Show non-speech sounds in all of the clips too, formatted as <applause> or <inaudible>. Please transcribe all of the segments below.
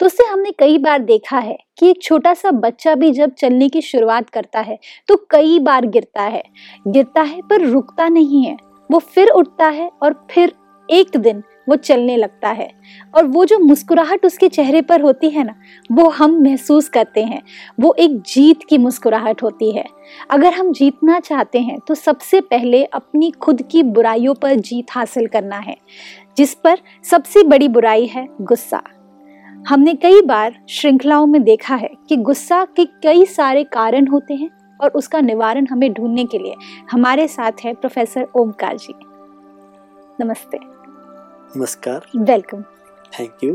दोस्तों हमने कई बार देखा है कि एक छोटा सा बच्चा भी जब चलने की शुरुआत करता है तो कई बार गिरता है। गिरता है पर रुकता नहीं है। वो फिर उठता है और फिर एक दिन वो चलने लगता है। और वो जो मुस्कुराहट उसके चेहरे पर होती है ना, वो हम महसूस करते हैं। वो एक जीत की मुस्कुराहट होती है। अगर हम जीतना चाहते हैं तो सबसे पहले अपनी खुद की बुराइयों पर जीत हासिल करना है, जिस पर सबसे बड़ी बुराई है गुस्सा। हमने कई बार श्रृंखलाओं में देखा है कि गुस्सा के कई सारे कारण होते हैं और उसका निवारण हमें ढूँढने के लिए। हमारे साथ है प्रोफेसर ओमकार जी। नमस्ते। नमस्कार। वेलकम। थैंक यू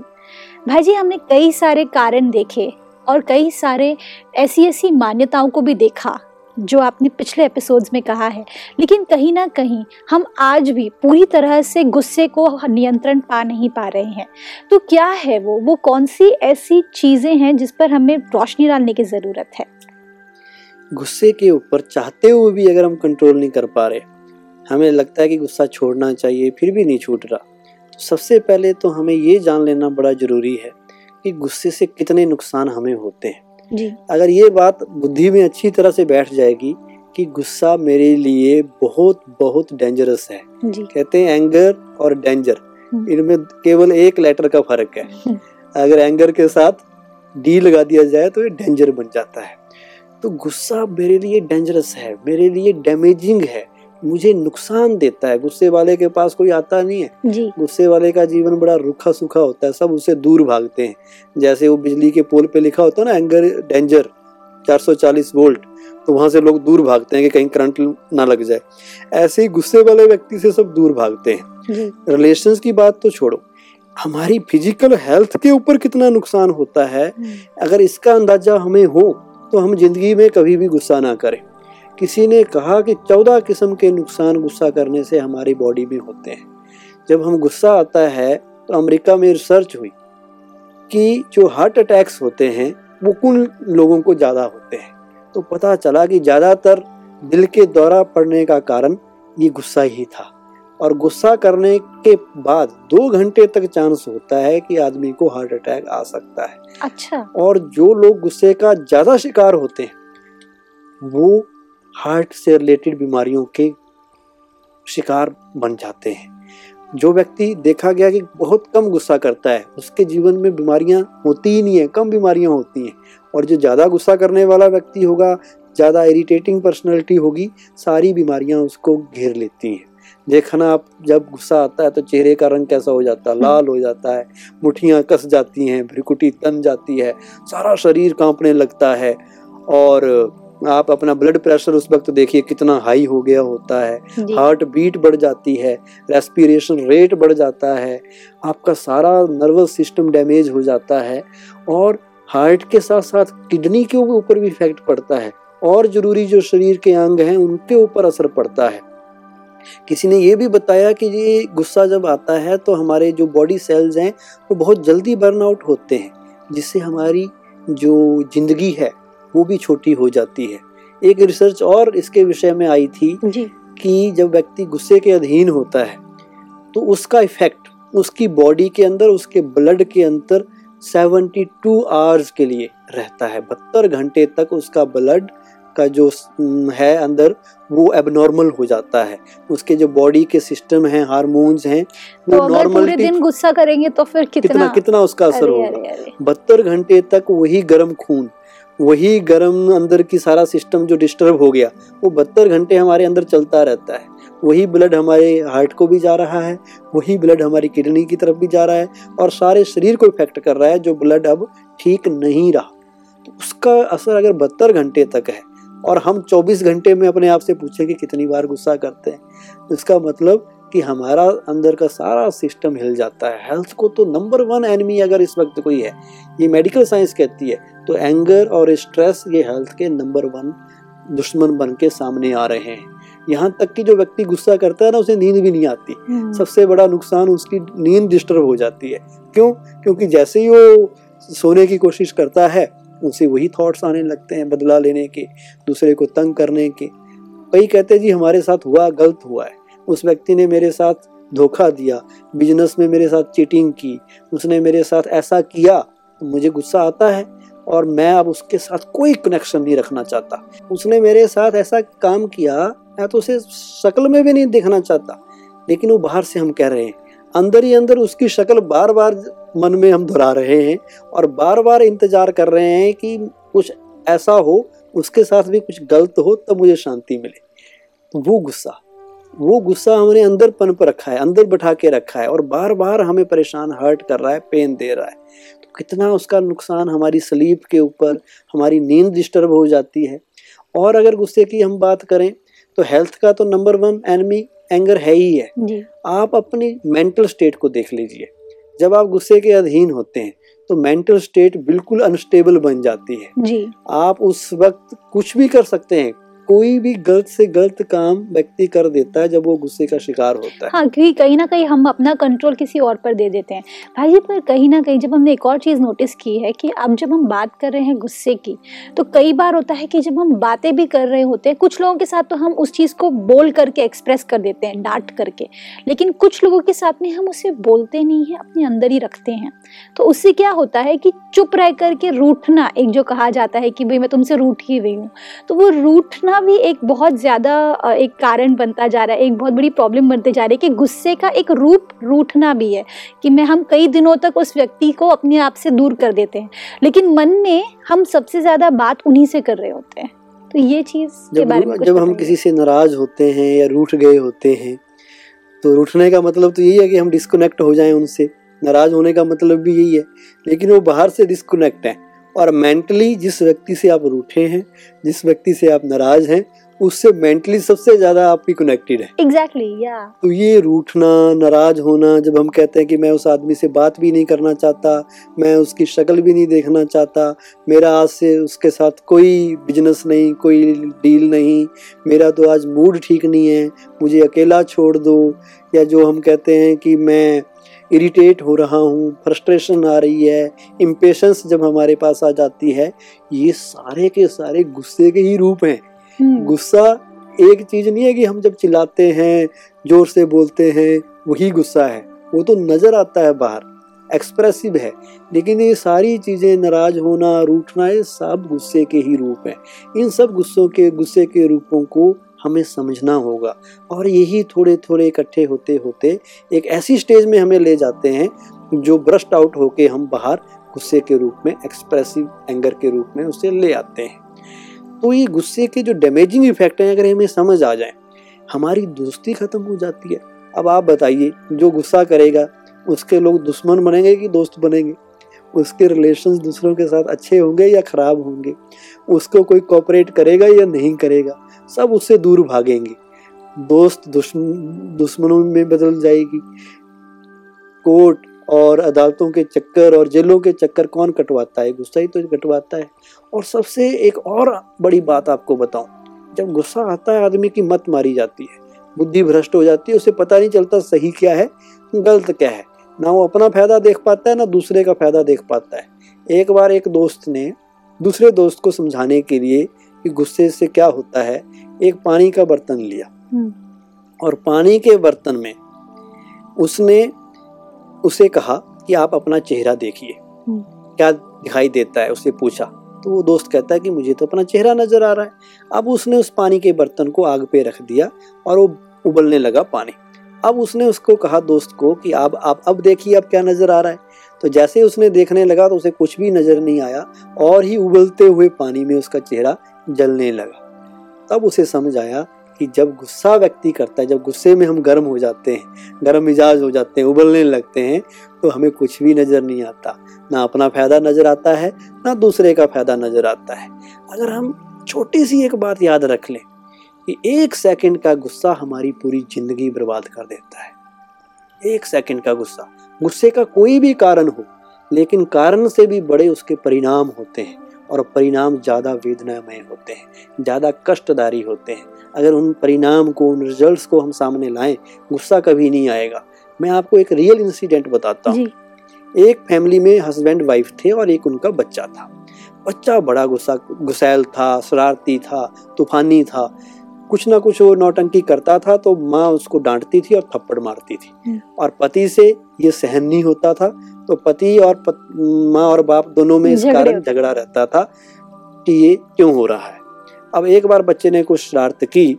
भाई जी हमने कई सारे कारण देखे और कई सारे ऐसी ऐसी मान्यताओं को भी देखा। जो आपने पिछले एपिसोड्स में कहा है। लेकिन कहीं ना कहीं हम आज भी पूरी तरह से गुस्से को नियंत्रण पा नहीं पा रहे हैं। तो क्या है वो? वो कौन सी ऐसी चीज़ें हैं जिस पर हमें रोशनी डालने की ज़रूरत है? गुस्से के ऊपर चाहते हुए भी अगर हम कंट्रोल नहीं कर पा रहे, हमें लगता है कि गुस्सा छोड़ना चाहिए, फिर भी नहीं छूट रहा। तो सबसे पहले तो हमें ये जान लेना बड़ा ज़रूरी है कि गुस्से से कितने नुकसान हमें होते हैं। जी। अगर ये बात बुद्धि में अच्छी तरह से बैठ जाएगी कि गुस्सा मेरे लिए बहुत बहुत डेंजरस है। जी। कहते हैं एंगर और डेंजर हम्म। इनमें केवल एक लेटर का फ़र्क है। हम्म। अगर एंगर के साथ डी लगा दिया जाए तो ये डेंजर बन जाता है। तो गुस्सा मेरे लिए डेंजरस है मेरे लिए डैमेजिंग है। मुझे नुकसान देता है। गुस्से वाले के पास कोई आता नहीं है। गुस्से वाले का जीवन बड़ा रूखा सूखा होता है। सब उससे दूर भागते हैं। जैसे वो बिजली के पोल पे लिखा होता है ना एंगर डेंजर 440 वोल्ट। तो वहाँ से लोग दूर भागते हैं कि कहीं करंट ना लग जाए। ऐसे ही गुस्से वाले व्यक्ति से सब दूर भागते हैं। जी। रिलेशंस की बात तो छोड़ो। हमारी फ़िज़िकल हेल्थ के ऊपर कितना नुकसान होता है। अगर इसका अंदाज़ा हमें हो तो हम ज़िंदगी में कभी भी गुस्सा ना करें। किसी ने कहा कि चौदह किस्म के नुकसान गुस्सा करने से हमारी बॉडी में होते हैं। जब हम गुस्सा आता है तो अमेरिका में रिसर्च हुई कि जो हार्ट अटैक्स होते हैं वो कुल लोगों को ज़्यादा होते हैं। तो पता चला कि ज़्यादातर दिल के दौरा पड़ने का कारण ये गुस्सा ही था। और गुस्सा करने के बाद दो घंटे तक चांस होता है कि आदमी को हार्ट अटैक आ सकता है। अच्छा। और जो लोग गुस्से का ज़्यादा शिकार होते हैं वो हार्ट से रिलेटेड बीमारियों के शिकार बन जाते हैं। जो व्यक्ति देखा गया कि बहुत कम गुस्सा करता है, उसके जीवन में बीमारियाँ होती ही नहीं है, कम बीमारियाँ होती हैं। और जो ज़्यादा गुस्सा करने वाला व्यक्ति होगा, ज़्यादा इरिटेटिंग पर्सनैलिटी होगी, सारी बीमारियाँ उसको घेर लेती हैं। देखना आप, जब गुस्सा आता है तो चेहरे का रंग कैसा हो जाता है? लाल हो जाता है मुठियाँ कस जाती हैं भ्रिकुटी तन जाती है, सारा शरीर कांपने लगता है। और आप अपना ब्लड प्रेशर उस वक्त देखिए कितना हाई हो गया होता है। हार्ट बीट बढ़ जाती है रेस्पिरेशन रेट बढ़ जाता है आपका सारा नर्वस सिस्टम डैमेज हो जाता है और हार्ट के साथ साथ किडनी के ऊपर भी इफ़ेक्ट पड़ता है और ज़रूरी जो शरीर के अंग हैं उनके ऊपर असर पड़ता है। किसी ने ये भी बताया कि ये गुस्सा जब आता है तो हमारे जो बॉडी सेल्स हैं वो तो बहुत जल्दी बर्न आउट होते हैं जिससे हमारी जो ज़िंदगी है वो भी छोटी हो जाती है। एक रिसर्च और इसके विषय में आई थी जी। कि जब व्यक्ति गुस्से के अधीन होता है तो उसका इफ़ेक्ट उसकी बॉडी के अंदर उसके ब्लड के अंदर 72 आवर्स के लिए रहता है। बहत्तर घंटे तक उसका ब्लड का जो है अंदर वो एबनॉर्मल हो जाता है। उसके जो बॉडी के सिस्टम हैं हार्मोन्स हैं तो वो पूरे नॉर्मल दिन गुस्सा करेंगे तो फिर कितना? कितना कितना उसका असर होगा? बहत्तर घंटे तक वही गर्म खून वही गर्म अंदर की सारा सिस्टम जो डिस्टर्ब हो गया, वो बहत्तर घंटे हमारे अंदर चलता रहता है। वही ब्लड हमारे हार्ट को भी जा रहा है, वही ब्लड हमारी किडनी की तरफ़ भी जा रहा है और सारे शरीर को इफ़ेक्ट कर रहा है जो ब्लड अब ठीक नहीं रहा। तो उसका असर अगर बहत्तर घंटे तक है और हम 24 घंटे में अपने आप से पूछें कि कितनी बार गुस्सा करते हैं, इसका मतलब कि हमारा अंदर का सारा सिस्टम हिल जाता है। हेल्थ को तो नंबर वन एनिमी अगर इस वक्त कोई है ये मेडिकल साइंस कहती है तो एंगर और स्ट्रेस ये हेल्थ के नंबर वन दुश्मन बन के सामने आ रहे हैं। यहाँ तक कि जो व्यक्ति गुस्सा करता है ना उसे नींद भी नहीं आती। हम्म, सबसे बड़ा नुकसान उसकी नींद डिस्टर्ब हो जाती है। क्यों? क्योंकि जैसे ही वो सोने की कोशिश करता है उसे वही थॉट्स आने लगते हैं बदला लेने के दूसरे को तंग करने के। कई कहते हैं जी हमारे साथ हुआ गलत हुआ है। उस व्यक्ति ने मेरे साथ धोखा दिया बिज़नेस में मेरे साथ चीटिंग की, उसने मेरे साथ ऐसा किया तो मुझे गुस्सा आता है और मैं अब उसके साथ कोई कनेक्शन नहीं रखना चाहता। उसने मेरे साथ ऐसा काम किया, मैं तो उसे शक्ल में भी नहीं देखना चाहता, लेकिन वो बाहर से हम कह रहे हैं। अंदर ही अंदर उसकी शक्ल बार बार मन में हम दोहरा रहे हैं और बार बार इंतज़ार कर रहे हैं कि कुछ ऐसा हो, उसके साथ भी कुछ गलत हो, तब मुझे शांति मिले। तो वो गुस्सा। वो गुस्सा हमने अंदर पनप रखा है अंदर बैठा के रखा है और बार बार हमें परेशान हर्ट कर रहा है पेन दे रहा है। तो कितना उसका नुकसान हमारी स्लीप के ऊपर हमारी नींद डिस्टर्ब हो जाती है। और अगर गुस्से की हम बात करें तो हेल्थ का तो नंबर वन एनमी एंगर है ही है। जी। आप अपनी मेंटल स्टेट को देख लीजिए। जब आप गुस्से के अधीन होते हैं तो मेंटल स्टेट बिल्कुल अनस्टेबल बन जाती है। जी। आप उस वक्त कुछ भी कर सकते हैं कोई भी गलत से गलत काम व्यक्ति कर देता है जब वो गुस्से का शिकार होता है। हाँ क्योंकि कहीं ना कहीं हम अपना कंट्रोल किसी और पर दे देते हैं। भाई जी, पर कहीं ना कहीं जब हमने एक और चीज़ नोटिस की है कि अब जब हम बात कर रहे हैं गुस्से की तो कई बार होता है कि जब हम बातें भी कर रहे होते हैं, कुछ लोगों के साथ तो हम उस चीज़ को बोल करके एक्सप्रेस कर देते हैं, डांट करके। लेकिन कुछ लोगों के साथ में हम उसे बोलते नहीं हैं, अपने अंदर ही रखते हैं। तो उससे क्या होता है कि चुप रह करके रूठना, एक जो कहा जाता है कि भाई मैं तुमसे रूठ ही रही हूँ तो वो रूठना भी एक बहुत ज़्यादा एक कारण बनता जा रहा है एक बहुत बड़ी प्रॉब्लम बनते जा रही है कि गुस्से का एक रूप रूठना भी है कि मैं हम कई दिनों तक उस व्यक्ति को अपने आप से दूर कर देते हैं लेकिन मन में हम सबसे ज़्यादा बात उन्हीं से कर रहे होते हैं। तो ये चीज़ के बारे में जब हम किसी से नाराज़ होते हैं या रूठ गए होते हैं तो रूठने का मतलब तो यही है कि हम डिस्कनेक्ट हो जाएँ उनसे। नाराज़ होने का मतलब भी यही है लेकिन वो बाहर से डिस्कनेक्ट है। और मेंटली जिस व्यक्ति से आप रूठे हैं जिस व्यक्ति से आप नाराज़ हैं उससे मेंटली सबसे ज़्यादा आपकी कनेक्टेड है एग्जैक्टली exactly, या yeah. तो ये रूठना नाराज़ होना जब हम कहते हैं कि मैं उस आदमी से बात भी नहीं करना चाहता मैं उसकी शक्ल भी नहीं देखना चाहता मेरा आज से उसके साथ कोई बिज़नेस नहीं कोई डील नहीं मेरा तो आज मूड ठीक नहीं है मुझे अकेला छोड़ दो या जो हम कहते हैं कि मैं इरिटेट हो रहा हूँ फ्रस्ट्रेशन आ रही है इम्पेशंस जब हमारे पास आ जाती है ये सारे के सारे गुस्से के ही रूप हैं। हम्म, गुस्सा एक चीज़ नहीं है कि हम जब चिल्लाते हैं ज़ोर से बोलते हैं वही गुस्सा है। वो तो नज़र आता है बाहर एक्सप्रेसिव है। लेकिन ये सारी चीज़ें नाराज़ होना रूठना ये सब गुस्से के ही रूप हैं। इन सब गुस्सों के गुस्से के रूपों को हमें समझना होगा। और यही थोड़े थोड़े इकट्ठे होते होते एक ऐसी स्टेज में हमें ले जाते हैं, जो ब्रस्ट आउट होके हम बाहर गुस्से के रूप में एक्सप्रेसिव एंगर के रूप में उसे ले आते हैं। तो ये गुस्से के जो डैमेजिंग इफ़ेक्ट हैं, अगर हमें समझ आ जाए, हमारी दोस्ती खत्म हो जाती है। अब आप बताइए, जो गुस्सा करेगा, उसके लोग दुश्मन बनेंगे कि दोस्त बनेंगे? उसके रिलेशंस दूसरों के साथ अच्छे होंगे या खराब होंगे? उसको कोई कॉपरेट करेगा या नहीं करेगा? सब उससे दूर भागेंगे। दोस्त दुश्मन दुश्मनों में बदल जाएगी। कोर्ट और अदालतों के चक्कर और जेलों के चक्कर कौन कटवाता है? गुस्सा ही तो कटवाता है। और सबसे एक और बड़ी बात आपको बताऊँ, जब गुस्सा आता है, आदमी की मत मारी जाती है। बुद्धि भ्रष्ट हो जाती है, उसे पता नहीं चलता सही क्या है, गलत क्या है। ना वो अपना फ़ायदा देख पाता है, ना दूसरे का फ़ायदा देख पाता है। एक बार एक दोस्त ने दूसरे दोस्त को समझाने के लिए कि गुस्से से क्या होता है? एक पानी का बर्तन लिया। हम्म, और पानी के बर्तन में उसने उसे कहा कि आप अपना चेहरा देखिए। हम्म। क्या दिखाई देता है? उसे पूछा। तो वो दोस्त कहता है कि मुझे तो अपना चेहरा नज़र आ रहा है। अब उसने उस पानी के बर्तन को आग पे रख दिया और वो उबलने लगा पानी। अब उसने उसको कहा दोस्त को कि आप आप अब देखिए अब क्या नज़र आ रहा है। तो जैसे उसने देखने लगा तो उसे कुछ भी नज़र नहीं आया और ही उबलते हुए पानी में उसका चेहरा जलने लगा। तब उसे समझ आया कि जब गुस्सा व्यक्ति करता है, जब गुस्से में हम गर्म हो जाते हैं, गर्म मिजाज हो जाते हैं, उबलने लगते हैं तो हमें कुछ भी नज़र नहीं आता। ना अपना फ़ायदा नज़र आता है, ना दूसरे का फ़ायदा नज़र आता है। अगर हम छोटी सी एक बात याद रख लें कि एक सेकंड का गुस्सा हमारी पूरी ज़िंदगी बर्बाद कर देता है। एक सेकंड का गुस्सा। गुस्से का कोई भी कारण हो, लेकिन कारण से भी बड़े उसके परिणाम होते हैं। और परिणाम ज़्यादा वेदनामय होते हैं ज़्यादा कष्टदारी होते हैं। अगर उन परिणाम को उन रिजल्ट्स को हम सामने लाएँ गुस्सा कभी नहीं आएगा। मैं आपको एक रियल इंसिडेंट बताता हूँ। एक फैमिली में हस्बैंड वाइफ थे और एक उनका बच्चा था। बच्चा बड़ा गुस्सा गुसैल था शरारती था तूफानी था। कुछ ना कुछ वो नौटंकी करता था तो माँ उसको डांटती थी और थप्पड़ मारती थी। हम्म। और पति से ये सहन नहीं होता था। तो पति और पत, माँ और बाप दोनों में इस कारण झगड़ा रहता था कि ये क्यों हो रहा है। अब एक बार बच्चे ने कुछ शरारत की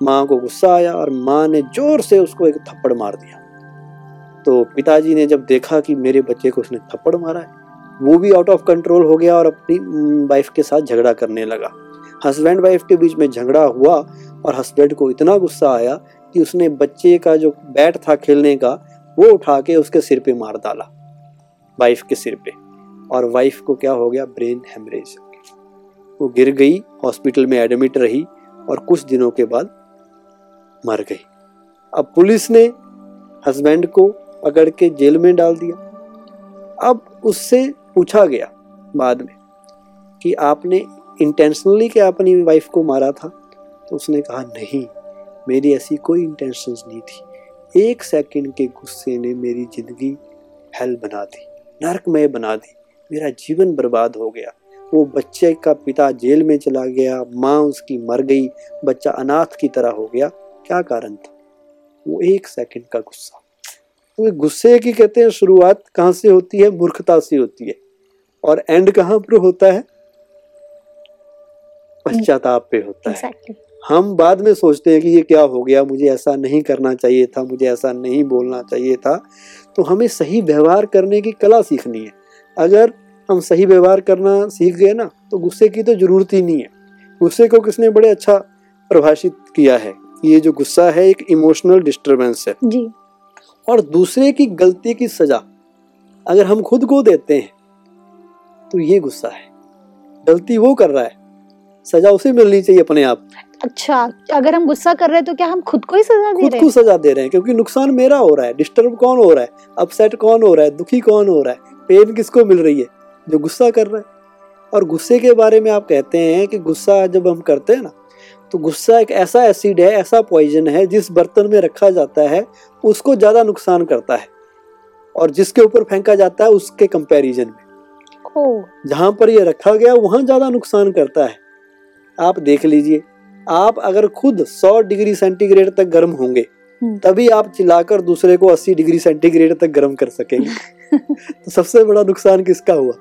माँ को गुस्सा आया और माँ ने ज़ोर से उसको एक थप्पड़ मार दिया। तो पिताजी ने जब देखा कि मेरे बच्चे को उसने थप्पड़ मारा है वो भी आउट ऑफ़ कंट्रोल हो गया और अपनी वाइफ के साथ झगड़ा करने लगा। हस्बैंड वाइफ के बीच में झगड़ा हुआ और हस्बैंड को इतना गुस्सा आया कि उसने बच्चे का जो बैट था खेलने का वो उठा के उसके सिर पे मार डाला वाइफ के सिर पे। और वाइफ को क्या हो गया? ब्रेन हेमरेज वो गिर गई हॉस्पिटल में एडमिट रही और कुछ दिनों के बाद मर गई। अब पुलिस ने हस्बैंड को पकड़ के जेल में डाल दिया। अब उससे पूछा गया बाद में कि आपने इंटेंशनली क्या अपनी वाइफ को मारा था? तो उसने कहा, नहीं, मेरी ऐसी कोई इंटेंशन नहीं थी। एक सेकंड के गुस्से ने मेरी ज़िंदगी हेल बना दी, नरकमय बना दी। मेरा जीवन बर्बाद हो गया। वो बच्चे का पिता जेल में चला गया, माँ उसकी मर गई, बच्चा अनाथ की तरह हो गया। क्या कारण था? वो एक सेकंड का गुस्सा। तो गुस्से की कहते हैं, शुरुआत कहाँ से होती है? मूर्खता से होती है। और एंड कहाँ पर होता है? पश्चाताप पे होता है। एग्जैक्टली हम बाद में सोचते हैं कि ये क्या हो गया मुझे ऐसा नहीं करना चाहिए था मुझे ऐसा नहीं बोलना चाहिए था। तो हमें सही व्यवहार करने की कला सीखनी है। अगर हम सही व्यवहार करना सीख गए ना तो गुस्से की तो ज़रूरत ही नहीं है। गुस्से को किसने बड़े अच्छा परिभाषित किया है? ये जो गुस्सा है एक इमोशनल डिस्टर्बेंस है। जी। और दूसरे की गलती की सजा अगर हम खुद को देते हैं तो ये गुस्सा है। गलती वो कर रहा है सजा उसे मिलनी चाहिए अपने आप। अच्छा अगर हम गुस्सा कर रहे हैं तो क्या हम खुद को ही सजा दे खुद रहे को हैं? सजा दे रहे हैं क्योंकि नुकसान मेरा हो रहा है डिस्टर्ब कौन हो रहा है अपसेट कौन हो रहा है दुखी कौन हो रहा है पेन किसको मिल रही है? जो गुस्सा कर रहा है। और गुस्से के बारे में आप कहते हैं कि गुस्सा जब हम करते हैं ना तो गुस्सा एक ऐसा एसिड है ऐसा पॉइजन है जिस बर्तन में रखा जाता है उसको ज़्यादा नुकसान करता है। और जिसके ऊपर फेंका जाता है उसके कंपैरिजन में। जहाँ पर यह रखा गया वहाँ ज़्यादा नुकसान करता है। आप देख लीजिए आप अगर खुद 100 डिग्री सेंटीग्रेड तक गर्म होंगे हम्म। तभी आप चिल्लाकर दूसरे को 80 डिग्री सेंटीग्रेड तक गर्म कर सकेंगे। <laughs> तो सबसे बड़ा नुकसान किसका हुआ?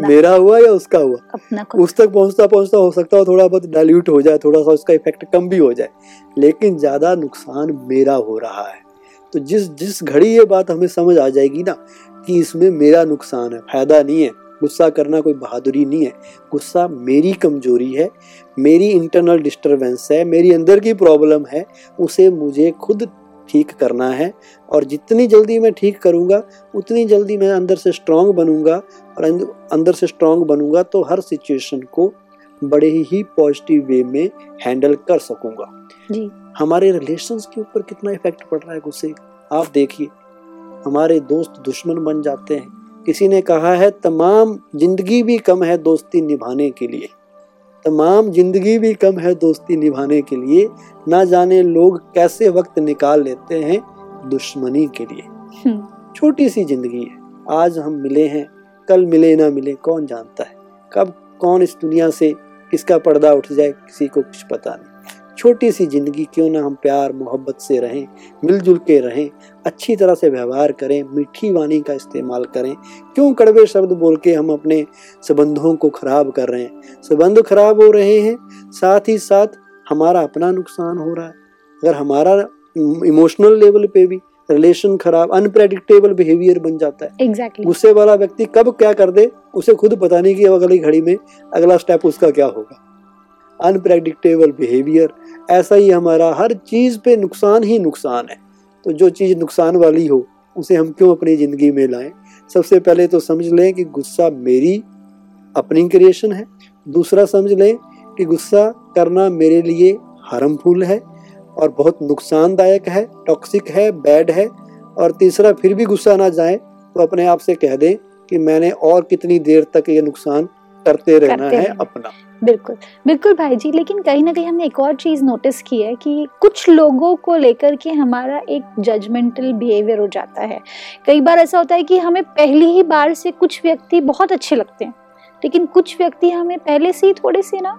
मेरा हुआ या उसका हुआ? अपना उस तक पहुँचता पहुँचता हो सकता है थोड़ा बहुत डाइल्यूट हो जाए थोड़ा सा उसका इफ़ेक्ट कम भी हो जाए लेकिन ज़्यादा नुकसान मेरा हो रहा है। तो जिस जिस घड़ी ये बात हमें समझ आ जाएगी ना कि इसमें मेरा नुकसान है फ़ायदा नहीं है। गुस्सा करना कोई बहादुरी नहीं है। गुस्सा मेरी कमज़ोरी है मेरी इंटरनल डिस्टरबेंस है मेरी अंदर की प्रॉब्लम है उसे मुझे खुद ठीक करना है और जितनी जल्दी मैं ठीक करूँगा उतनी जल्दी मैं अंदर से स्ट्रांग बनूँगा और अंदर से स्ट्रांग बनूँगा तो हर सिचुएशन को बड़े ही पॉजिटिव वे में हैंडल कर सकूँगा। जी। हमारे रिलेशंस के ऊपर कितना इफ़ेक्ट पड़ रहा है गुस्से? आप देखिए हमारे दोस्त दुश्मन बन जाते हैं। किसी ने कहा है तमाम ज़िंदगी भी कम है दोस्ती निभाने के लिए। तमाम ज़िंदगी भी कम है दोस्ती निभाने के लिए ना जाने लोग कैसे वक्त निकाल लेते हैं दुश्मनी के लिए। हम्म, छोटी सी ज़िंदगी है। आज हम मिले हैं कल मिले ना मिले कौन जानता है? कब कौन इस दुनिया से किसका पर्दा उठ जाए किसी को कुछ पता नहीं। छोटी सी ज़िंदगी क्यों ना हम प्यार मोहब्बत से रहें मिलजुल के रहें अच्छी तरह से व्यवहार करें मीठी वाणी का इस्तेमाल करें। क्यों कड़वे शब्द बोल के हम अपने संबंधों को खराब कर रहे हैं? संबंध खराब हो रहे हैं साथ ही साथ हमारा अपना नुकसान हो रहा है। अगर हमारा इमोशनल लेवल पे भी रिलेशन खराब अनप्रेडिक्टेबल बिहेवियर बन जाता है। एग्जैक्टली गुस्से वाला व्यक्ति कब क्या कर दे उसे खुद पता नहीं कि अब अगली घड़ी में अगला स्टेप उसका क्या होगा। अनप्रेडिक्टेबल बिहेवियर ऐसा ही हमारा हर चीज़ पे नुकसान ही नुकसान है। तो जो चीज़ नुकसान वाली हो उसे हम क्यों अपनी ज़िंदगी में लाएँ? सबसे पहले तो समझ लें कि गुस्सा मेरी अपनी क्रिएशन है। दूसरा समझ लें कि गुस्सा करना मेरे लिए हार्मफुल है और बहुत नुकसानदायक है टॉक्सिक है बैड है। और तीसरा फिर भी गुस्सा ना जाए तो अपने आप से कह दें कि मैंने और कितनी देर तक ये नुकसान करते रहना करते है। अपना। बिल्कुल बिल्कुल भाई जी, लेकिन कहीं ना कहीं हमने एक और चीज़ नोटिस की है कि कुछ लोगों को लेकर के हमारा एक जजमेंटल बिहेवियर हो जाता है। कई बार ऐसा होता है कि हमें पहली ही बार से कुछ व्यक्ति बहुत अच्छे लगते हैं, लेकिन कुछ व्यक्ति हमें पहले से ही थोड़े से ना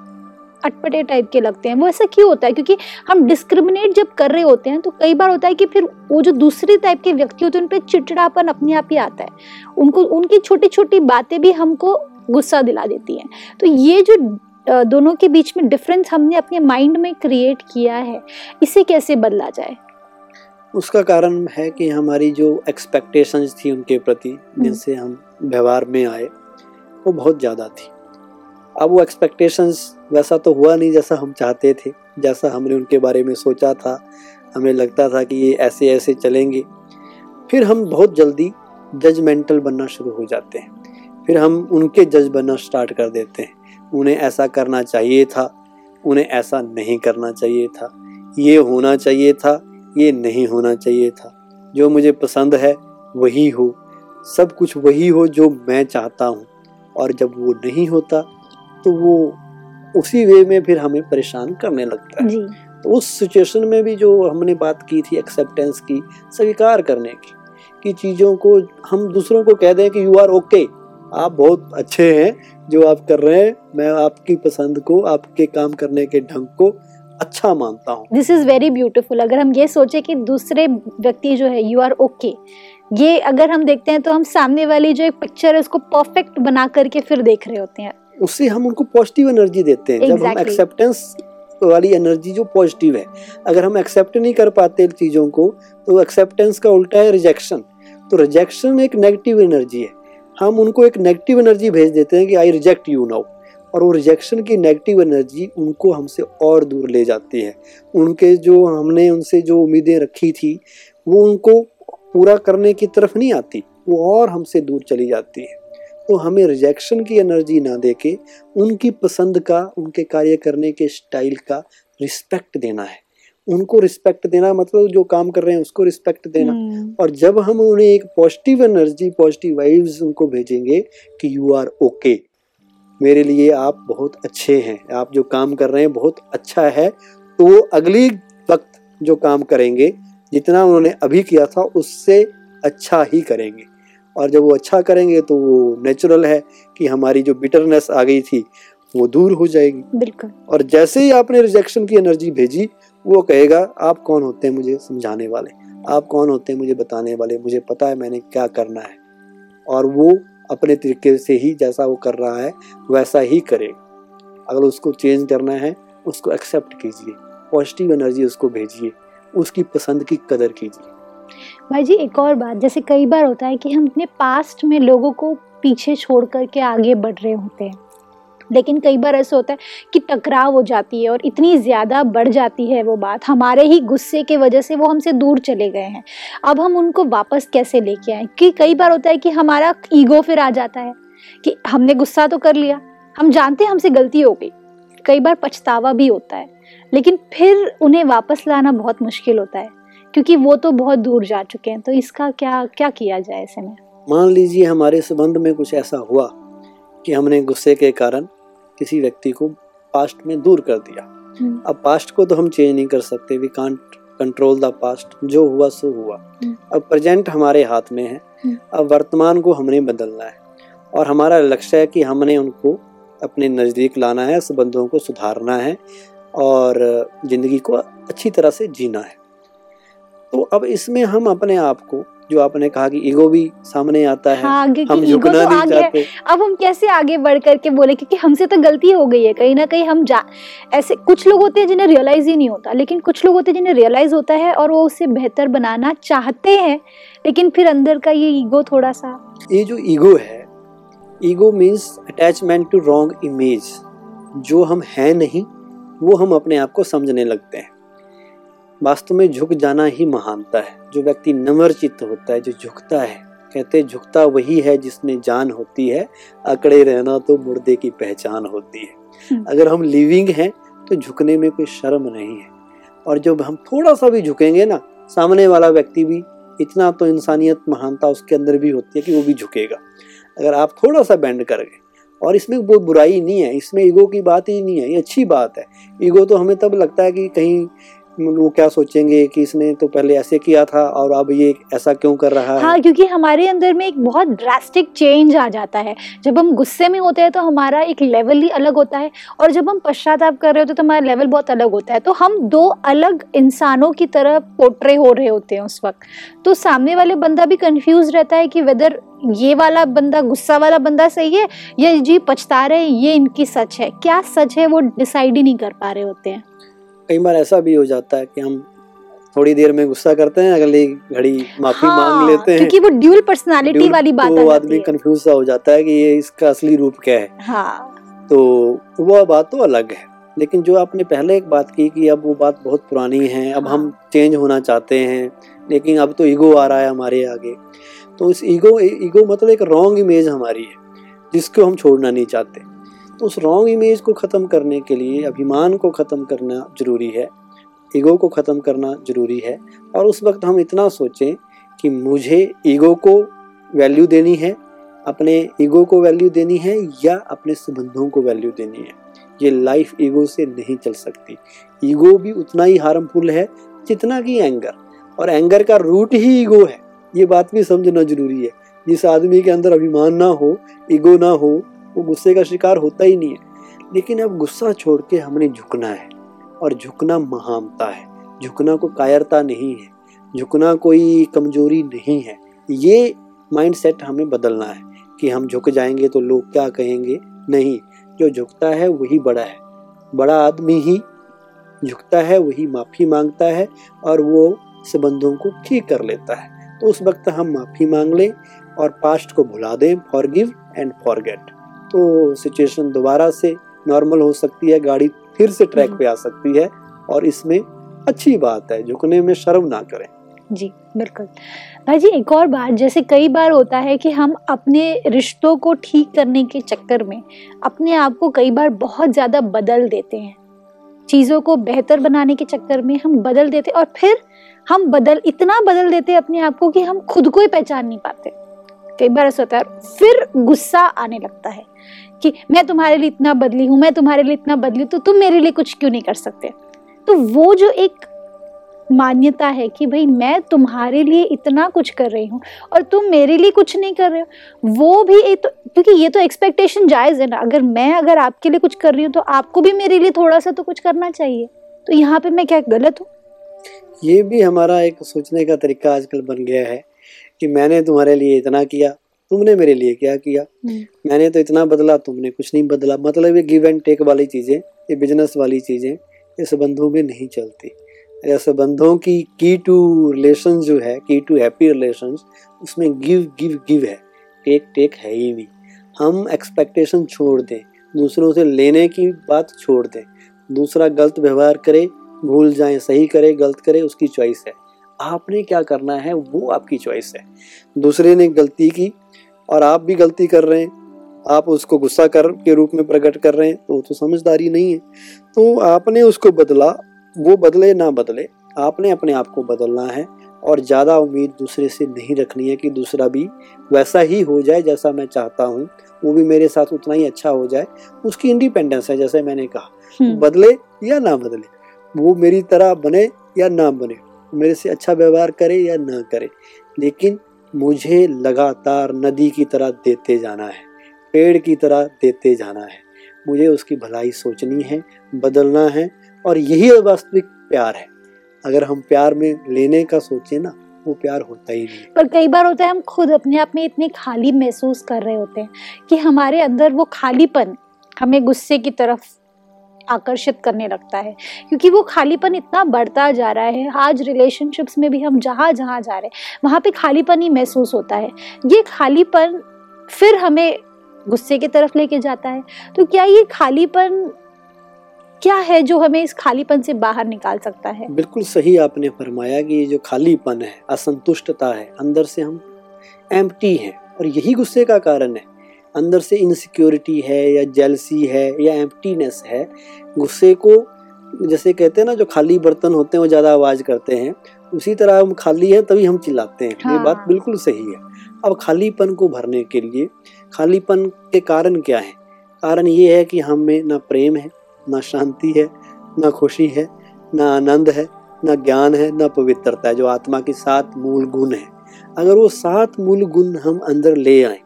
अटपटे टाइप के लगते हैं। वो ऐसा क्यों होता है? क्योंकि हम डिस्क्रिमिनेट जब कर रहे होते हैं तो कई बार होता है कि फिर वो जो दूसरे टाइप के व्यक्ति होते हैं, उन पर चिड़चिड़ापन अपने आप ही आता है। उनको, उनकी छोटी छोटी बातें भी हमको गुस्सा दिला देती हैं। तो ये जो दोनों के बीच में डिफरेंस हमने अपने माइंड में क्रिएट किया है। इसे कैसे बदला जाए? उसका कारण है कि हमारी जो एक्सपेक्टेशंस थी उनके प्रति जिनसे हम व्यवहार में आए वो बहुत ज़्यादा थी। अब वो एक्सपेक्टेशंस वैसा तो हुआ नहीं जैसा हम चाहते थे जैसा हमने उनके बारे में सोचा था। हमें लगता था कि ये ऐसे ऐसे चलेंगे। फिर हम बहुत जल्दी जजमेंटल बनना शुरू हो जाते हैं। फिर हम उनके जज बनना स्टार्ट कर देते हैं। उन्हें ऐसा करना चाहिए था उन्हें ऐसा नहीं करना चाहिए था। ये होना चाहिए था ये नहीं होना चाहिए था। जो मुझे पसंद है वही हो। सब कुछ वही हो जो मैं चाहता हूँ। और जब वो नहीं होता तो वो उसी वे में फिर हमें परेशान करने लगता है। जी। तो उस सिचुएशन में भी जो हमने बात की थी एक्सेप्टेंस की स्वीकार करने की कि चीज़ों को हम दूसरों को कह दें कि यू आर ओके आप बहुत अच्छे हैं जो आप कर रहे हैं। मैं आपकी पसंद को आपके काम करने के ढंग को अच्छा मानता हूँ। दिस इज़ वेरी ब्यूटीफुल अगर हम ये सोचे कि दूसरे व्यक्ति जो है यू आर ओके ये अगर हम देखते हैं तो हम सामने वाली जो एक पिक्चर है उसको परफेक्ट बना करके फिर देख रहे होते हैं। उससे हम उनको पॉजिटिव एनर्जी देते हैं। exactly. जब हम एक्सेप्टेंस वाली एनर्जी जो पॉजिटिव है। अगर हम एक्सेप्ट नहीं कर पाते चीज़ों को तो एक्सेप्टेंस का उल्टा है रिजेक्शन तो रिजेक्शन एक नेगेटिव एनर्जी है। हम उनको एक नेगेटिव एनर्जी भेज देते हैं कि आई रिजेक्ट यू नाउ और वो रिजेक्शन की नेगेटिव एनर्जी उनको हमसे और दूर ले जाती है. उनके जो हमने उनसे जो उम्मीदें रखी थी, वो उनको पूरा करने की तरफ़ नहीं आती, वो और हमसे दूर चली जाती है. तो हमें रिजेक्शन की एनर्जी ना देके उनकी पसंद का, उनके कार्य करने के स्टाइल का रिस्पेक्ट देना है. उनको रिस्पेक्ट देना मतलब जो काम कर रहे हैं उसको रिस्पेक्ट देना। हम्म, और जब हम उन्हें एक पॉजिटिव एनर्जी पॉजिटिव वाइब्स उनको भेजेंगे कि यू आर ओके मेरे लिए आप बहुत अच्छे हैं आप जो काम कर रहे हैं बहुत अच्छा है तो वो अगली वक्त जो काम करेंगे जितना उन्होंने अभी किया था उससे अच्छा ही करेंगे। और जब वो अच्छा करेंगे तो वो नेचुरल है कि हमारी जो बिटरनेस आ गई थी वो दूर हो जाएगी। बिल्कुल। और जैसे ही आपने रिजेक्शन की एनर्जी भेजी वो कहेगा, आप कौन होते हैं मुझे समझाने वाले? आप कौन होते हैं मुझे बताने वाले? मुझे पता है मैंने क्या करना है। और वो अपने तरीके से ही जैसा वो कर रहा है, वैसा ही करेगा। अगर उसको चेंज करना है, उसको एक्सेप्ट कीजिए। पॉजिटिव एनर्जी उसको भेजिए। उसकी पसंद की कदर कीजिए। भाई जी, एक और बात, जैसे कई बार होता है कि हम अपने पास्ट में लोगों को पीछे छोड़ करके आगे बढ़ रहे होते हैं। लेकिन कई बार ऐसा होता है कि टकराव हो जाती है और इतनी ज़्यादा बढ़ जाती है वो बात, हमारे ही गुस्से के वजह से वो हमसे दूर चले गए हैं। अब हम उनको वापस कैसे लेके आए? कि कई बार होता है कि हमारा ईगो फिर आ जाता है कि हमने गुस्सा तो कर लिया, हम जानते हैं हमसे गलती हो गई। कई बार पछतावा भी होता है, लेकिन फिर उन्हें वापस लाना बहुत मुश्किल होता है, क्योंकि वो तो बहुत दूर जा चुके हैं। तो इसका क्या क्या किया जाए ऐसे में? मान लीजिए हमारे संबंध में कुछ ऐसा हुआ कि हमने गुस्से के कारण किसी व्यक्ति को पास्ट में दूर कर दिया। हम्म, अब पास्ट को तो हम चेंज नहीं कर सकते we can't control the past जो हुआ सो हुआ। हम्म। अब प्रेजेंट हमारे हाथ में है। हम्म। अब वर्तमान को हमने बदलना है। और हमारा लक्ष्य है कि हमने उनको अपने नज़दीक लाना है संबंधों को सुधारना है और ज़िंदगी को अच्छी तरह से जीना है। तो अब इसमें हम अपने आप को जो आपने कहा कि ईगो भी सामने आता है हाँ हम झुकना तो नहीं चाहते। अब हम कैसे आगे बढ़ करके बोले? क्योंकि हमसे तो गलती हो गई है। कहीं ना कहीं हम जा ऐसे कुछ लोग होते हैं जिन्हें रियलाइज़ ही नहीं होता लेकिन कुछ लोग होते हैं जिन्हें रियलाइज़ होता है और वो उसे बेहतर बनाना चाहते हैं लेकिन फिर अंदर का ये ईगो थोड़ा सा ये जो ईगो है ego means attachment to wrong image जो हम हैं नहीं वो हम अपने आप को समझने लगते हैं। वास्तव में झुक जाना ही महानता है। जो व्यक्ति नम्र चित्त होता है जो झुकता है कहते झुकता वही है जिसमें जान होती है अकड़े रहना तो मुर्दे की पहचान होती है। हम्म। अगर हम लिविंग हैं तो झुकने में कोई शर्म नहीं है। और जब हम थोड़ा सा भी झुकेंगे ना सामने वाला व्यक्ति भी इतना तो इंसानियत महानता उसके अंदर भी होती है कि वो भी झुकेगा। अगर आप थोड़ा सा बेंड कर गए और इसमें वो बुराई नहीं है इसमें ईगो की बात ही नहीं है ये अच्छी बात है। ईगो तो हमें तब लगता है कि कहीं वो क्या सोचेंगे कि इसने तो पहले ऐसे किया था और अब ये ऐसा क्यों कर रहा है? हाँ क्योंकि हमारे अंदर में एक बहुत ड्रास्टिक चेंज आ जाता है। जब हम गुस्से में होते हैं तो हमारा एक लेवल ही अलग होता है और जब हम पश्चाताप कर रहे होते हैं तो हमारा लेवल बहुत अलग होता है। तो हम दो अलग इंसानों की तरह पोट्रे हो रहे होते हैं उस वक्त। तो सामने वाले बंदा भी कन्फ्यूज़ रहता है कि वेदर ये वाला बंदा, गुस्सा वाला बंदा सही है या जी पछता रहे, ये इनकी सच है। क्या सच है वो डिसाइड ही नहीं कर पा रहे होते हैं। कई बार ऐसा भी हो जाता है कि हम थोड़ी देर में गुस्सा करते हैं अगली घड़ी माफ़ी हाँ, मांग लेते हैं। क्योंकि वो ड्यूल पर्सनालिटी वाली बात तो आदमी है कंफ्यूज सा हो जाता है कि ये इसका असली रूप क्या है। हाँ। तो वो बात तो अलग है लेकिन जो आपने पहले एक बात की कि अब वो बात बहुत पुरानी है अब हम चेंज होना चाहते हैं लेकिन अब तो ईगो आ रहा है हमारे आगे। तो इस ईगो ईगो मतलब एक रॉन्ग इमेज हमारी है जिसको हम छोड़ना नहीं चाहते। तो उस रॉन्ग इमेज को ख़त्म करने के लिए, अभिमान को ख़त्म करना ज़रूरी है ईगो को ख़त्म करना ज़रूरी है, और उस वक्त हम इतना सोचें कि मुझे ईगो को वैल्यू देनी है, अपने ईगो को वैल्यू देनी है, या अपने संबंधों को वैल्यू देनी है। ये लाइफ ईगो से नहीं चल सकती। ईगो भी उतना ही हार्मफुल है, जितना कि एंगर और एंगर का रूट ही ईगो है। ये बात भी समझना ज़रूरी है। जिस आदमी के अंदर अभिमान ना हो ईगो ना हो वो गुस्से का शिकार होता ही नहीं है। लेकिन अब गुस्सा छोड़ के हमने झुकना है और झुकना महानता है। झुकना को कायरता नहीं है। झुकना कोई कमज़ोरी नहीं है। ये माइंडसेट हमें बदलना है कि हम झुक जाएँगे तो लोग क्या कहेंगे? नहीं, जो झुकता है वही बड़ा है। बड़ा आदमी ही झुकता है, वही माफ़ी माँगता है और वो संबंधों को ठीक कर लेता है। तो उस वक्त हम माफ़ी मांग लें और पास्ट को भुला दें फॉरगिव एंड फॉरगेट तो सिचुएशन दोबारा से नॉर्मल हो सकती है गाड़ी फिर से ट्रैक पे आ सकती है और इसमें अच्छी बात है झुकने में शर्म ना करें। जी बिल्कुल। भाई जी एक और बात जैसे कई बार होता है कि हम अपने रिश्तों को ठीक करने के चक्कर में अपने आप को कई बार बहुत ज़्यादा बदल देते हैं। चीज़ों को बेहतर बनाने के चक्कर में हम बदल देते और फिर हम बदल इतना बदल देते अपने आप को कि हम खुद को ही पहचान नहीं पाते। कई बार ऐसा होता है फिर गुस्सा आने लगता है कि मैं तुम्हारे लिए इतना बदली हूँ, मैं तुम्हारे लिए इतना बदली तो तुम मेरे लिए कुछ क्यों नहीं कर सकते? तो वो जो एक मान्यता है कि भाई मैं तुम्हारे लिए इतना कुछ कर रही हूँ और तुम मेरे लिए कुछ नहीं कर रहे हो, वो भी एक तो क्योंकि ये तो एक्सपेक्टेशन जायज़ है ना, अगर मैं अगर आपके लिए कुछ कर रही हूँ तो आपको भी मेरे लिए थोड़ा सा तो कुछ करना चाहिए। तो यहाँ पे मैं क्या, गलत हूँ? ये भी हमारा एक सोचने का तरीका आजकल बन गया है कि मैंने तुम्हारे लिए इतना किया तुमने मेरे लिए क्या किया? मैंने तो इतना बदला तुमने कुछ नहीं बदला। मतलब ये गिव एंड टेक वाली चीज़ें ये बिज़नेस वाली चीज़ें ये संबंधों में नहीं चलती। या संबंधों की की टू रिलेशन जो है की टू हैप्पी रिलेशन उसमें गिव गिव गिव है। टेक टेक है ही नहीं। हम एक्सपेक्टेशन छोड़ दें दूसरों से लेने की बात छोड़ दें। दूसरा गलत व्यवहार करे भूल जाए सही करे गलत करे उसकी चॉइस है। आपने क्या करना है वो आपकी चॉइस है। दूसरे ने गलती की और आप भी गलती कर रहे हैं आप उसको गुस्सा कर के रूप में प्रकट कर रहे हैं तो तो समझदारी नहीं है। तो आपने उसको बदला वो बदले ना बदले आपने अपने आप को बदलना है और ज़्यादा उम्मीद दूसरे से नहीं रखनी है कि दूसरा भी वैसा ही हो जाए जैसा मैं चाहता हूँ। वो भी मेरे साथ उतना ही अच्छा हो जाए उसकी इंडिपेंडेंस है जैसे मैंने कहा। हम्म। बदले या ना बदले वो मेरी तरह बने या ना बने मेरे से अच्छा व्यवहार करे या ना करे, लेकिन मुझे लगातार नदी की तरह देते जाना है, पेड़ की तरह देते जाना है। मुझे उसकी भलाई सोचनी है, बदलना है, और यही वास्तविक प्यार है। अगर हम प्यार में लेने का सोचे ना, वो प्यार होता ही नहीं। पर कई बार होता है, हम खुद अपने आप में इतने खाली महसूस कर रहे होते हैं कि हमारे अंदर वो खालीपन हमें गुस्से की तरफ़ आकर्षित करने लगता है। क्योंकि वो खालीपन इतना बढ़ता जा रहा है, आज रिलेशनशिप्स में भी हम जहाँ जहाँ जा रहे हैं, वहाँ पे खालीपन ही महसूस होता है। ये खालीपन फिर हमें गुस्से की तरफ़ लेके जाता है। तो क्या ये खालीपन क्या है जो हमें इस खालीपन से बाहर निकाल सकता है? बिल्कुल सही आपने फरमाया कि ये जो खालीपन है, असंतुष्टता है, अंदर से हम एम्प्टी हैं और यही गुस्से का कारण है। अंदर से इनसिक्योरिटी है या जेलसी है या एम्प्टीनेस है गुस्से को जैसे कहते हैं ना जो खाली बर्तन होते हैं वो ज़्यादा आवाज़ करते हैं उसी तरह हम खाली हैं तभी हम चिल्लाते हैं। हाँ। ये बात बिल्कुल सही है। अब खालीपन को भरने के लिए खालीपन के कारण क्या है? कारण ये है कि हम में ना प्रेम है ना शांति है ना खुशी है ना आनंद है ना ज्ञान है ना पवित्रता है जो आत्मा के सात मूल गुण है। अगर वो सात मूल गुण हम अंदर ले आए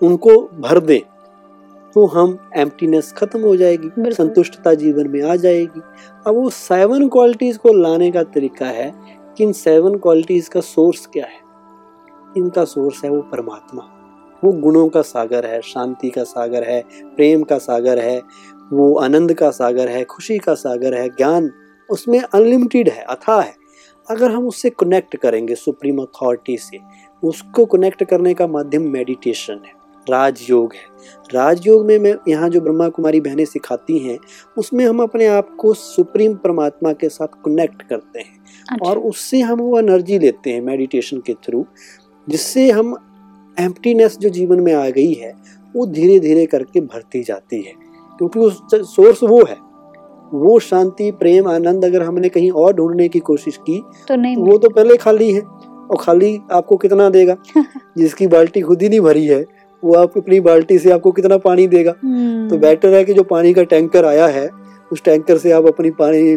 उनको भर दें तो हम एम्प्टीनेस खत्म हो जाएगी संतुष्टता जीवन में आ जाएगी। अब वो सेवन क्वालिटीज को लाने का तरीका है कि इन सेवन क्वालिटीज का सोर्स क्या है? इनका सोर्स है वो परमात्मा। वो गुणों का सागर है शांति का सागर है प्रेम का सागर है वो आनंद का सागर है खुशी का सागर है ज्ञान उसमें अनलिमिटेड है अथाह है। अगर हम उससे कनेक्ट करेंगे सुप्रीम अथॉरिटी से उसको कनेक्ट करने का माध्यम मेडिटेशन है। राजयोग है। राजयोग में मैं यहाँ जो ब्रह्मा कुमारी बहनें सिखाती हैं उसमें हम अपने आप को सुप्रीम परमात्मा के साथ कनेक्ट करते हैं। अच्छा, और उससे हम वो एनर्जी लेते हैं मेडिटेशन के थ्रू जिससे हम एम्प्टीनेस जो जीवन में आ गई है वो धीरे धीरे करके भरती जाती है। क्योंकि उस सोर्स वो है। वो शांति प्रेम आनंद अगर हमने कहीं और ढूँढने की कोशिश की तो नहीं वो तो पहले खाली है और खाली आपको कितना देगा? <laughs> जिसकी बाल्टी खुद ही नहीं भरी है। वो आप अपनी बाल्टी से आपको कितना पानी देगा। हम्म, तो बेटर है कि जो पानी का टैंकर आया है उस टैंकर से आप अपनी पानी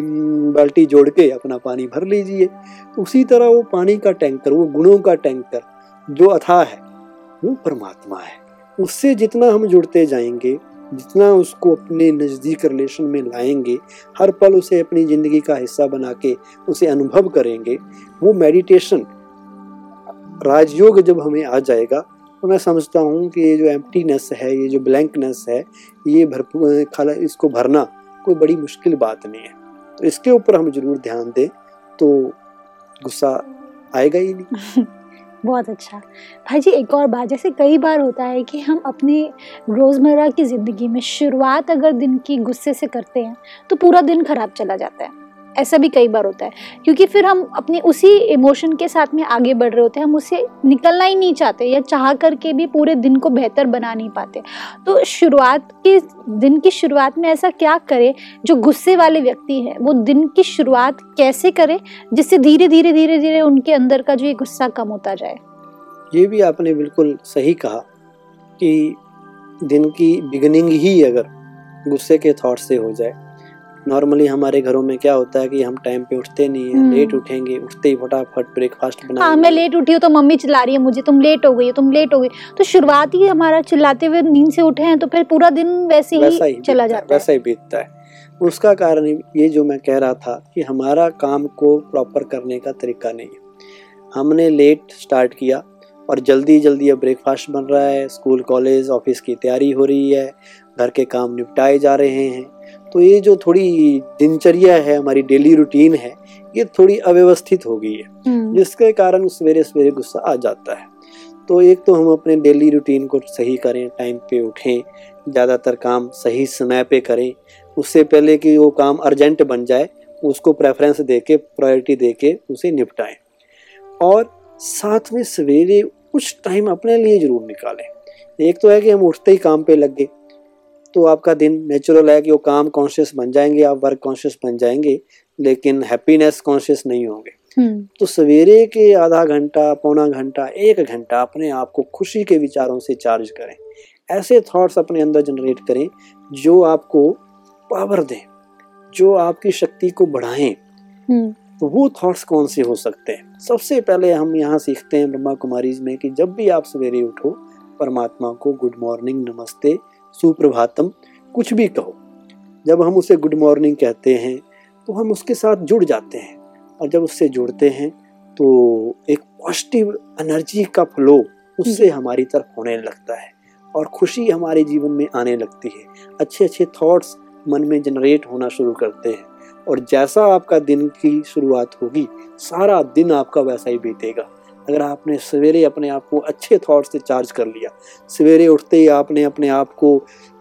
बाल्टी जोड़ के अपना पानी भर लीजिए। उसी तरह वो पानी का टैंकर वो गुणों का टैंकर जो अथाह है वो परमात्मा है। उससे जितना हम जुड़ते जाएँगे जितना उसको अपने नज़दीक रिलेशन में लाएँगे हर पल उसे अपनी ज़िंदगी का हिस्सा बना के उसे अनुभव करेंगे वो मेडिटेशन राजयोग जब हमें आ जाएगा तो मैं समझता हूँ कि ये जो एम्प्टीनेस है, ये जो ब्लैंकनेस है, ये भरपूर खाला, इसको भरना कोई बड़ी मुश्किल बात नहीं है। तो इसके ऊपर हम ज़रूर ध्यान दें तो गुस्सा आएगा ही नहीं। <laughs> बहुत अच्छा। भाई जी, एक और बात, जैसे कई बार होता है कि हम अपने रोज़मर्रा की ज़िंदगी में शुरुआत अगर दिन की गुस्से से करते हैं तो पूरा दिन खराब चला जाता है। ऐसा भी कई बार होता है। क्योंकि फिर हम अपने उसी इमोशन के साथ में आगे बढ़ रहे होते हैं, हम उससे निकलना ही नहीं चाहते या चाह करके भी पूरे दिन को बेहतर बना नहीं पाते। तो शुरुआत के, दिन की शुरुआत में ऐसा क्या करें, जो गुस्से वाले व्यक्ति हैं, वो दिन की शुरुआत कैसे करें, जिससे धीरे धीरे धीरे धीरे उनके अंदर का जो ये गुस्सा कम होता जाए? ये भी आपने बिल्कुल सही कहा कि दिन की बिगनिंग ही अगर गुस्से के थॉट से हो जाए नॉर्मली हमारे घरों में क्या होता है कि हम टाइम पे उठते नहीं है हम्म। लेट उठेंगे उठते ही फटाफट ब्रेकफास्ट बना हाँ मैं लेट उठी हूँ तो मम्मी चिल्ला रही है मुझे तुम लेट हो गई तुम लेट हो गई तो शुरुआत ही हमारा चिल्लाते हुए नींद से उठे हैं तो फिर पूरा दिन वैसे ही ही चला जाता है। वैसा ही बीतता है। उसका कारण ये जो मैं कह रहा था कि हमारा काम को प्रॉपर करने का तरीका नहीं है। हमने लेट स्टार्ट किया और जल्दी जल्दी अब ब्रेकफास्ट बन रहा है स्कूल कॉलेज ऑफ़िस की तैयारी हो रही है घर के काम निपटाए जा रहे हैं। तो ये जो थोड़ी दिनचर्या है हमारी डेली रूटीन है ये थोड़ी अव्यवस्थित हो गई है हम्म, जिसके कारण सवेरे सवेरे गुस्सा आ जाता है। तो एक तो हम अपने डेली रूटीन को सही करें टाइम पे उठें ज़्यादातर काम सही समय पे करें उससे पहले कि वो काम अर्जेंट बन जाए उसको प्रेफरेंस दे के प्रायोरिटी दे के उसे निपटाएँ। और साथ में सवेरे कुछ टाइम अपने लिए ज़रूर निकालें। एक तो है कि हम उठते ही काम पे लग गए तो आपका दिन नेचुरल है कि वो काम कॉन्शियस बन जाएँगे आप वर्क कॉन्शियस बन जाएँगे लेकिन हैप्पीनेस कॉन्शियस नहीं होंगे। हम्म, तो सवेरे के आधा घंटा पौना घंटा एक घंटा अपने आप को खुशी के विचारों से चार्ज करें। ऐसे थॉट्स अपने अंदर जनरेट करें जो आपको पावर दें जो आपकी शक्ति को बढ़ाएँ। हम्म, तो वो थॉट्स कौन से हो सकते हैं? सबसे पहले हम यहाँ सीखते हैं ब्रह्मा कुमारीज में कि जब भी आप सवेरे उठो परमात्मा को गुड मॉर्निंग नमस्ते सुप्रभातम कुछ भी कहो। जब हम उसे गुड मॉर्निंग कहते हैं तो हम उसके साथ जुड़ जाते हैं। और जब उससे जुड़ते हैं तो एक पॉजिटिव एनर्जी का फ्लो उससे हमारी तरफ़ होने लगता है और खुशी हमारे जीवन में आने लगती है। अच्छे अच्छे थॉट्स मन में जनरेट होना शुरू करते हैं। और जैसा आपका दिन की शुरुआत होगी सारा दिन आपका वैसा ही बीतेगा। अगर आपने सवेरे अपने आप को अच्छे थॉट्स से चार्ज कर लिया, सवेरे उठते ही आपने अपने आप को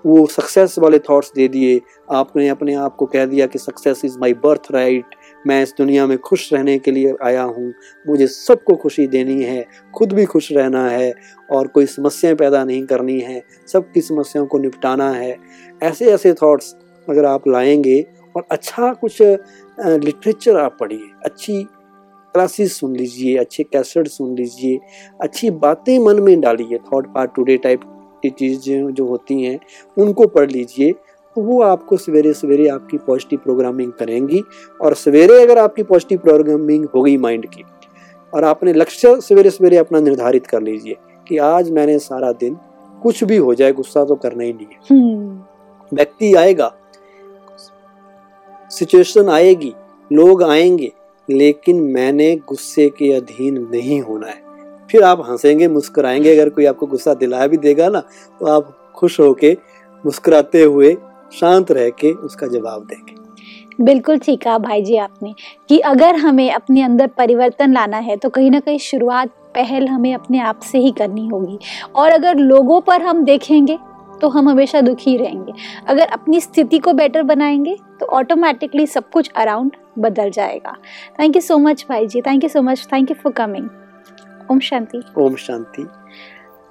वो सक्सेस वाले थॉट्स दे दिए, आपने अपने आप को कह दिया कि success is my birthright मैं इस दुनिया में खुश रहने के लिए आया हूँ, मुझे सबको खुशी देनी है, खुद भी खुश रहना है और कोई समस्याएँ पैदा नहीं करनी है, सबकी समस्याओं को निपटाना है। ऐसे ऐसे थॉट्स अगर आप लाएँगे और अच्छा कुछ लिटरेचर आप पढ़िए, अच्छी क्लासेस सुन लीजिए अच्छे कैसेट सुन लीजिए अच्छी बातें मन में डालिए थॉट पार्ट टुडे टाइप की चीज़ें जो होती हैं उनको पढ़ लीजिए तो वो आपको सवेरे सवेरे आपकी पॉजिटिव प्रोग्रामिंग करेंगी और सवेरे अगर आपकी पॉजिटिव प्रोग्रामिंग हो गई माइंड की और आपने लक्ष्य सवेरे सवेरे अपना निर्धारित कर लीजिए कि आज मैंने सारा दिन कुछ भी हो जाए गुस्सा तो करना ही नहीं है। हम्म। व्यक्ति आएगा सिचुएशन आएगी लोग आएँगे लेकिन मैंने गुस्से के अधीन नहीं होना है। फिर आप हंसेंगे, मुस्कुराएँगे, अगर कोई आपको गुस्सा दिला भी देगा ना तो आप खुश होके मुस्कुराते हुए शांत रह के उसका जवाब देंगे। बिल्कुल ठीक कहा भाई जी आपने कि अगर हमें अपने अंदर परिवर्तन लाना है तो कहीं ना कहीं शुरुआत पहल हमें अपने आप से ही करनी होगी। और अगर लोगों पर हम देखेंगे तो हम हमेशा दुखी रहेंगे। अगर अपनी स्थिति को बेटर बनाएँगे तो ऑटोमेटिकली सब कुछ अराउंड बदल जाएगा। थैंक यू सो मच भाई जी thank you so much thank you for coming Om Shanti. Om Shanti.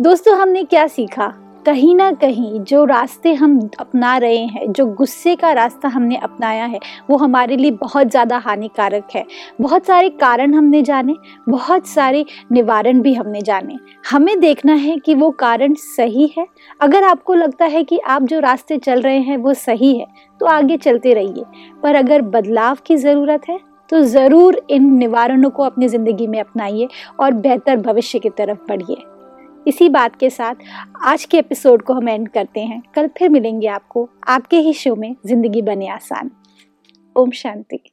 दोस्तों हमने क्या सीखा? कहीं ना कहीं जो रास्ते हम अपना रहे हैं, जो गुस्से का रास्ता हमने अपनाया है, वो हमारे लिए बहुत ज़्यादा हानिकारक है। बहुत सारे कारण हमने जाने, बहुत सारे निवारण भी हमने जाने। हमें देखना है कि वो कारण सही है। अगर आपको लगता है कि आप जो रास्ते चल रहे हैं, वो सही है तो आगे चलते रहिए। पर अगर बदलाव की ज़रूरत है तो ज़रूर इन निवारणों को अपनी ज़िंदगी में अपनाइए और बेहतर भविष्य की तरफ़ बढ़िए। इसी बात के साथ आज के एपिसोड को हम एंड करते हैं। कल फिर मिलेंगे आपको आपके ही शो में ज़िंदगी बने आसान। ओम शांति।